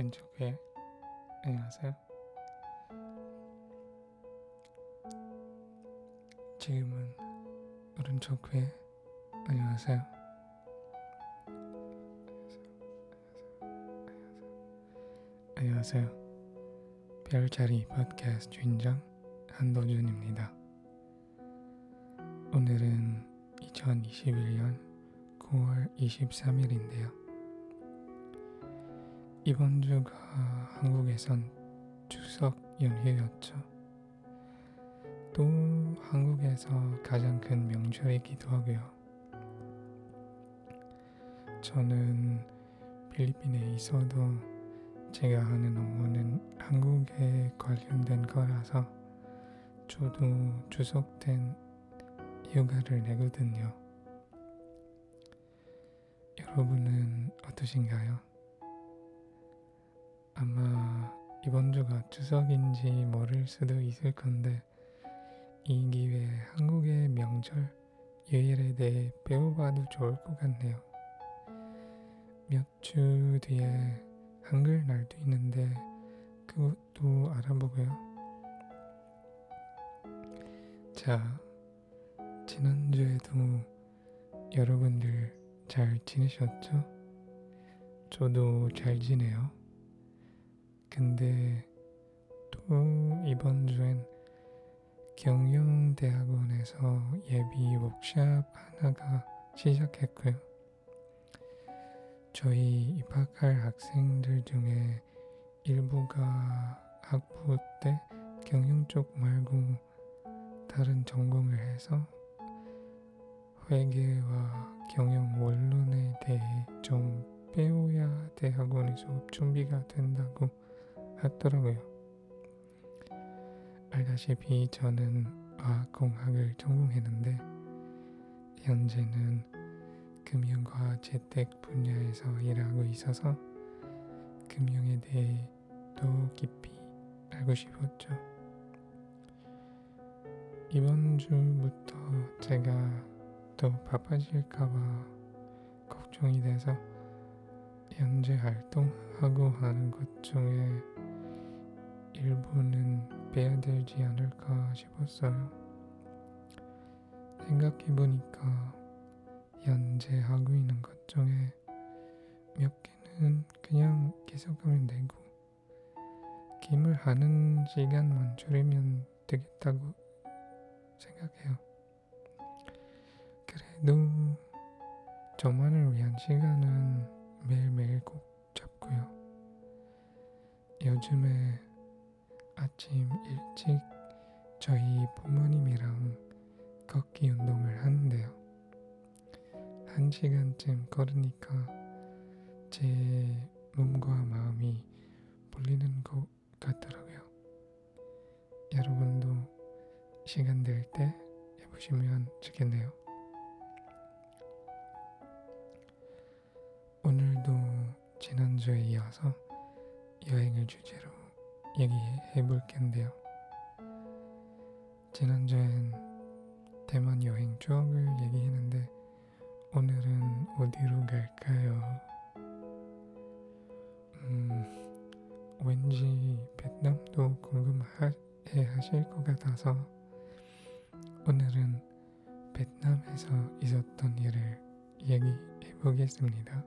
왼쪽 귀에 안녕하세요. 지금은 오른쪽 귀에 안녕하세요. 안녕하세요. 별자리 팟캐스트 주인장 한도준입니다. 오늘은 2021년 9월 23일인데요. 이번 주가 한국에선 추석 연휴였죠. 또 한국에서 가장 큰 명절이기도 하고요. 저는 필리핀에 있어도 제가 하는 업무는 한국에 관련된 거라서 저도 추석 땐 휴가를 내거든요. 여러분은 어떠신가요? 아마 이번 주가 추석인지 모를 수도 있을 건데 이 기회에 한국의 명절 유일에 대해 배워봐도 좋을 것 같네요. 몇 주 뒤에 한글 날도 있는데 그것도 알아보고요. 자, 지난주에도 여러분들 잘 지내셨죠? 저도 잘 지내요. 근데 또 이번 주엔 경영대학원에서 예비 워크샵 하나가 시작했고요. 저희 입학할 학생들 중에 일부가 학부 때 경영 쪽 말고 다른 전공을 해서 회계와 경영 원론에 대해 좀 배워야 대학원에 수업 준비가 된다고 하더라고요. 알다시피 저는 화학공학을 전공했는데 현재는 금융과 재택 분야에서 일하고 있어서 금융에 대해 더 깊이 알고 싶었죠. 이번 주부터 제가 더 바빠질까봐 걱정이 돼서 현재 활동하고 하는 것 중에 일부는 빼야 되지 않을까 싶었어요. 생각해보니까 현재 하고 있는 것 중에 몇 개는 그냥 계속하면 되고 김을 하는 시간만 줄이면 되겠다고 생각해요. 그래도 저만을 위한 시간은 매일매일 꼭 잡고요. 요즘에 아침 일찍 저희 부모님이랑 걷기 운동을 하는데요. 한 시간쯤 걸으니까 제 몸과 마음이 풀리는 것 같더라고요. 여러분도 시간 될 때 해보시면 좋겠네요. 오늘도 지난주에 이어서 여행을 주제로 얘기해 볼 텐데요. 지난주엔 대만 여행 추억을 얘기했는데 오늘은 어디로 갈까요? 음, 왠지 베트남도 궁금해 하실 것 같아서 오늘은 베트남에서 있었던 일을 얘기해 보겠습니다.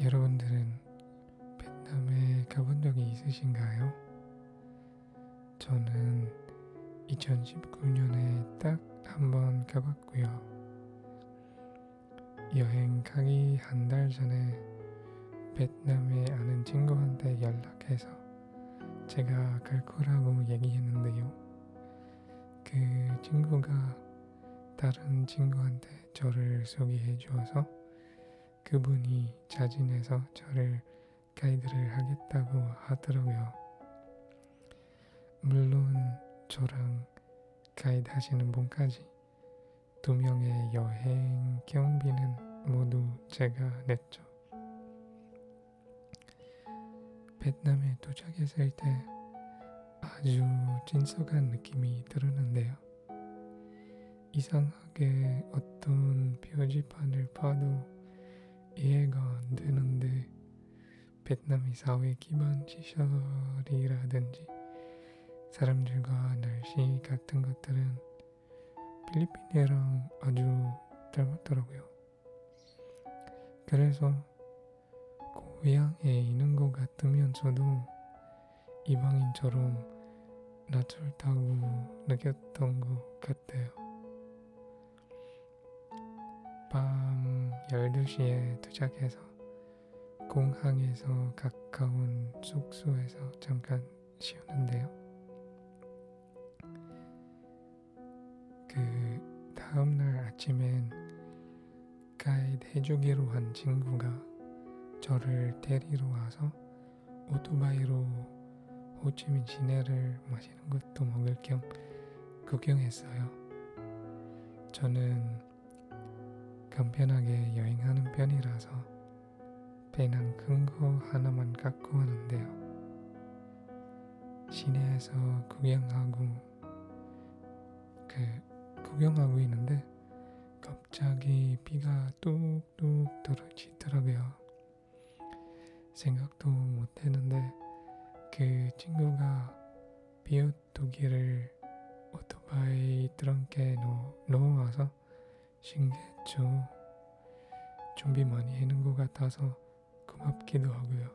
여러분들은 가본 적이 있으신가요? 저는 2019년에 딱 한 번 가봤고요. 여행 가기 한 달 전에 베트남에 아는 친구한테 연락해서 제가 갈 거라고 얘기했는데요. 그 친구가 다른 친구한테 저를 소개해 주어서 그분이 자진해서 저를 가이드를 하겠다고 하더라고요. 물론 저랑 가이드 하시는 분까지 두 명의 여행 경비는 모두 제가 냈죠. 베트남에 도착했을 때 아주 진솔한 느낌이 들었는데요. 이상하게 어떤 표지판을 봐도 이해가 안 되는데 베트남의 사회 기반 시설이라든지 사람들과 날씨 같은 것들은 필리핀이랑 아주 닮았더라고요. 그래서 고향에 있는 것 같으면서도 이방인처럼 낯설다고 느꼈던 것 같아요. 밤 12시에 도착해서 공항에서 가까운 숙소에서 잠깐 쉬었는데요. 그 다음날 아침엔 가이드 해주기로 한 친구가 저를 데리러 와서 오토바이로 호치민 시내를 마시는 것도 먹을 겸 구경했어요. 저는 간편하게 여행하는 편이라서 배낭 큰 거 하나만 갖고 가는데요. 시내에서 구경하고 그 구경하고 있는데 갑자기 비가 뚝뚝 떨어지더라고요. 생각도 못했는데 그 친구가 비오뚜기를 오토바이 트렁크에 넣어와서 신기했죠. 준비 많이 해놓은 것 같아서 고맙기도 하고요.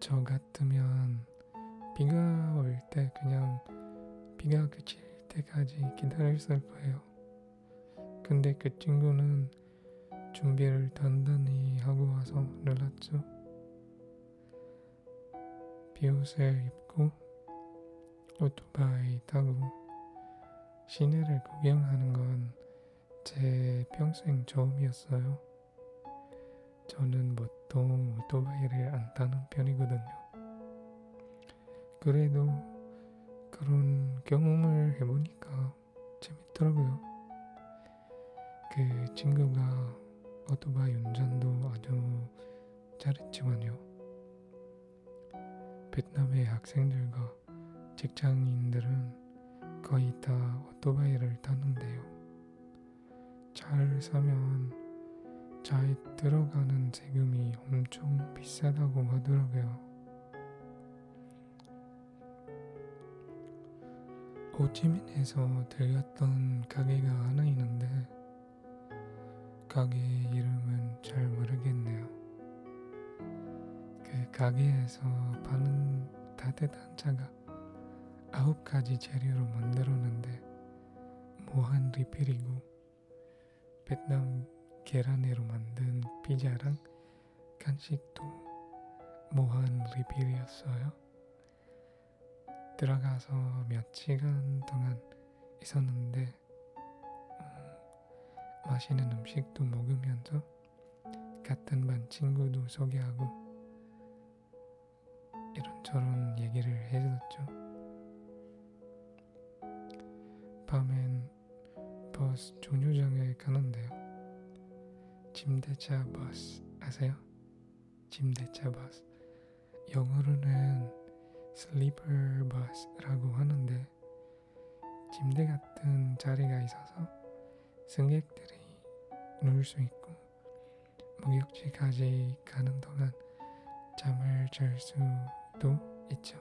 저 같으면 비가 올 때 그냥 비가 그칠 때까지 기다렸을 거예요. 근데 그 친구는 준비를 단단히 하고 와서 놀랐죠. 비옷을 입고 오토바이 타고 시내를 구경하는 건 제 평생 처음이었어요. 저는 보통 오토바이를 안 타는 편이거든요. 그래도 그런 경험을 해보니까 재밌더라고요. 그 친구가 오토바이 운전도 아주 잘했지만요. 베트남의 학생들과 직장인들은 거의 다 오토바이를 타는데요. 잘 사면 잘 들어가는 세금이 엄청 비싸다고 하더라고요. 호치민에서 들렸던 가게가 하나 있는데 가게 이름은 잘 모르겠네요. 그 가게에서 파는 따뜻한 차가 아홉 가지 재료로 만들었는데 무한 리필이고 베트남 계란으로 만든 피자랑 간식도 무한 리필이었어요. 들어가서 몇 시간 동안 있었는데 음, 맛있는 음식도 먹으면서 같은 반 친구도 소개하고 이런저런 얘기를 해줬죠. 밤엔 버스 정류장에 가는데요. 침대차 버스 아세요? 침대차 버스. 영어로는 sleeper bus라고 하는데 침대 같은 자리가 있어서 승객들이 누울 수 있고 목욕지까지 가는 동안 잠을 잘 수도 있죠.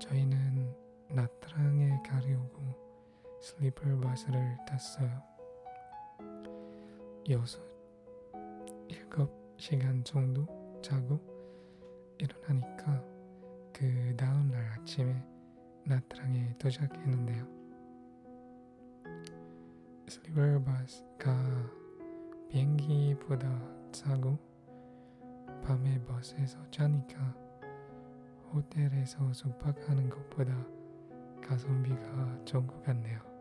저희는 나트랑에 가려고 슬리퍼 버스를 탔어요. 여섯, 일곱 시간 정도 자고 일어나니까 그 다음날 아침에 나트랑에 도착했는데요. 슬리퍼 버스가 비행기보다 싸고 밤에 버스에서 자니까 호텔에서 숙박하는 것보다 가성비가 좋은 것 같네요.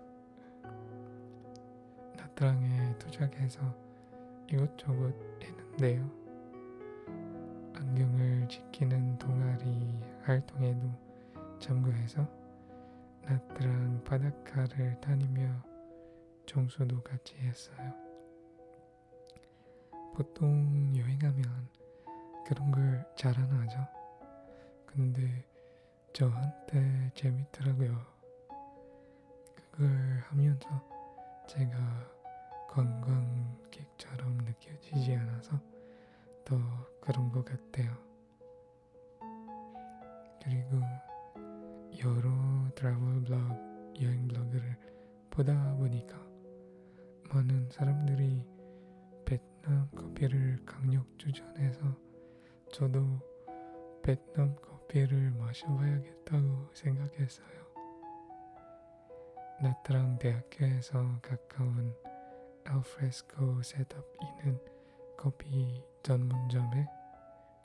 나트랑에 도착해서 이것저것 했는데요. 안경을 지키는 동아리 활동에도 참고해서 나트랑 바닷가를 다니며 정수도 같이 했어요. 보통 여행하면 그런 걸 잘 안 하죠. 근데 저한테 재밌더라고요. 그걸 하면서 제가 관광객처럼 느껴지지 않아서 더 그런 것 같아요. 그리고 여러 travel blog, 여행 블로그를 보다 보니까 많은 사람들이 베트남 커피를 강력 추천해서 저도 베트남 커피를 마셔봐야겠다고 생각했어요. 나트랑 대학교에서 가까운 alfresco setup 있는 커피 전문점에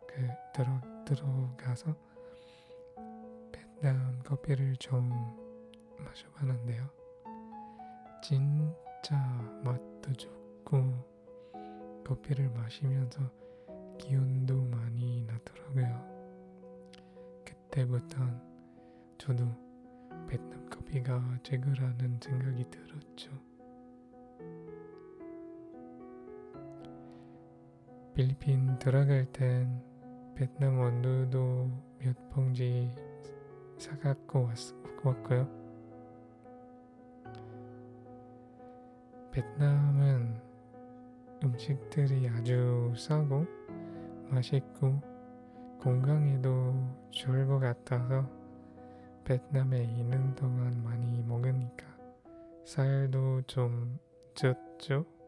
그 들어 들어가서 베트남 커피를 좀 마셔봤는데요. 진짜 맛도 좋고 커피를 마시면서 기운도 많이 나더라고요. 그때부턴 저도 베트남 커피가 최고라는 생각이 들었죠. 필리핀 들어갈 땐 베트남 원두도 몇 봉지 사갖고 왔, 왔고요. 베트남은 음식들이 아주 싸고 맛있고 건강에도 좋을 것 같아서 베트남에 있는 동안 많이 먹으니까 살도 좀 쪘죠.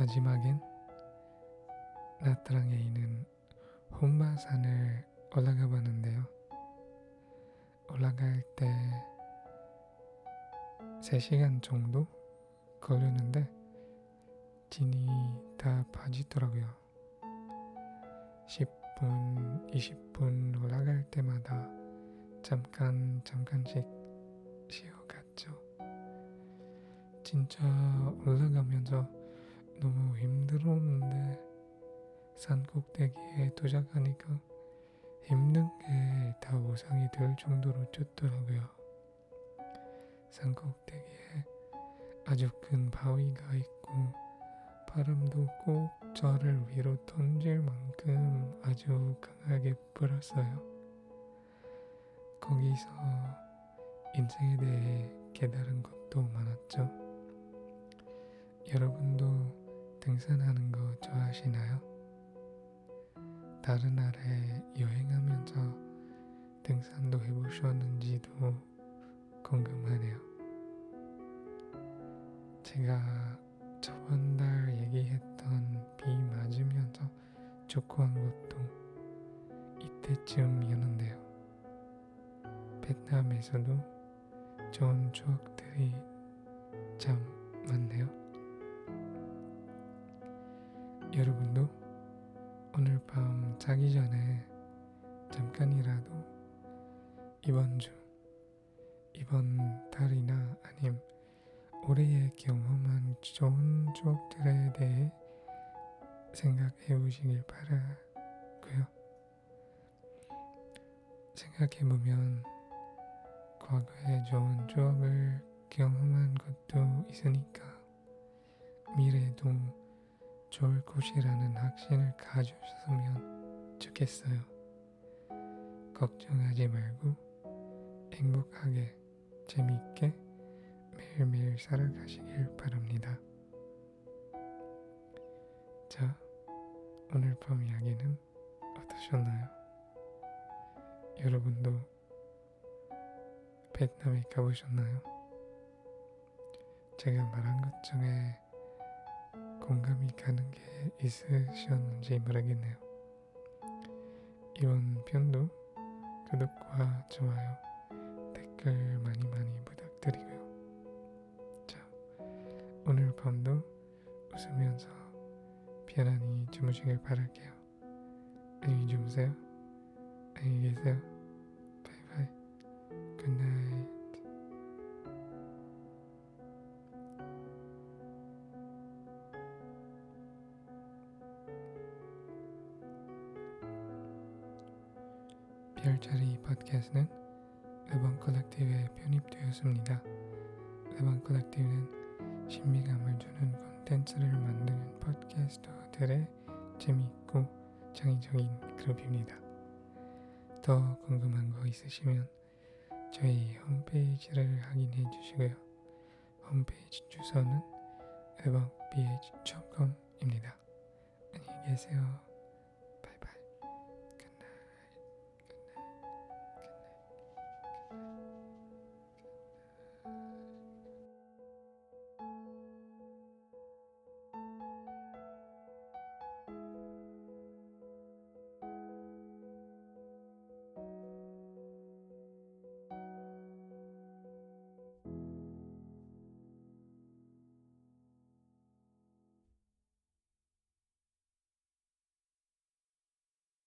마지막엔 나트랑에 있는 혼마산을 올라가 봤는데요. 올라갈 때 3시간 정도 걸렸는데 진이 다 빠지더라고요. 10분, 20분 올라갈 때마다 잠깐 잠깐씩 쉬어갔죠. 진짜 올라가면서 너무 힘들었는데 산 꼭대기에 도착하니까 힘든 게 다 보상이 될 정도로 좋더라고요. 산 꼭대기에 아주 큰 바위가 있고 바람도 꼭 저를 위로 던질 만큼 아주 강하게 불었어요. 거기서 인생에 대해 깨달은 것도 많았죠. 여러분도 등산하는 거 좋아하시나요? 다른 나라에 여행하면서 등산도 해보셨는지도 궁금하네요. 제가 저번 달 얘기했던 비 맞으면서 좋고한 것도 이때쯤이었는데요. 베트남에서도 좋은 추억들이 참 많네요. 여러분도 오늘 밤 자기 전에 잠깐이라도 이번 주, 이번 달이나 아님 올해의 경험한 좋은 추억들에 대해 생각해 보시길 바라고요. 생각해 보면 과거에 좋은 추억을 경험한 것도 있으니까 미래에도 좋을 곳이라는 확신을 가졌으면 좋겠어요. 걱정하지 말고 행복하게 재미있게 매일매일 살아가시길 바랍니다. 자, 오늘 밤 이야기는 어떠셨나요? 여러분도 베트남에 가보셨나요? 제가 말한 것 중에 공감이 가는 게 있으셨는지 모르겠네요. 이번 편도 구독과 좋아요, 댓글 많이 많이 부탁드리고요. 자, 오늘 밤도 웃으면서 편안히 주무시길 바랄게요. 안녕히 주무세요. 안녕히 계세요. 별자리 팟캐스트는 레방 컬렉티브에 편입되었습니다. 레방 컬렉티브는 신비감을 주는 콘텐츠를 만드는 팟캐스터들의 재미있고 창의적인 그룹입니다. 더 궁금한 거 있으시면 저희 홈페이지를 확인해 주시고요. 홈페이지 주소는 음악bh.com입니다. 안녕히 계세요.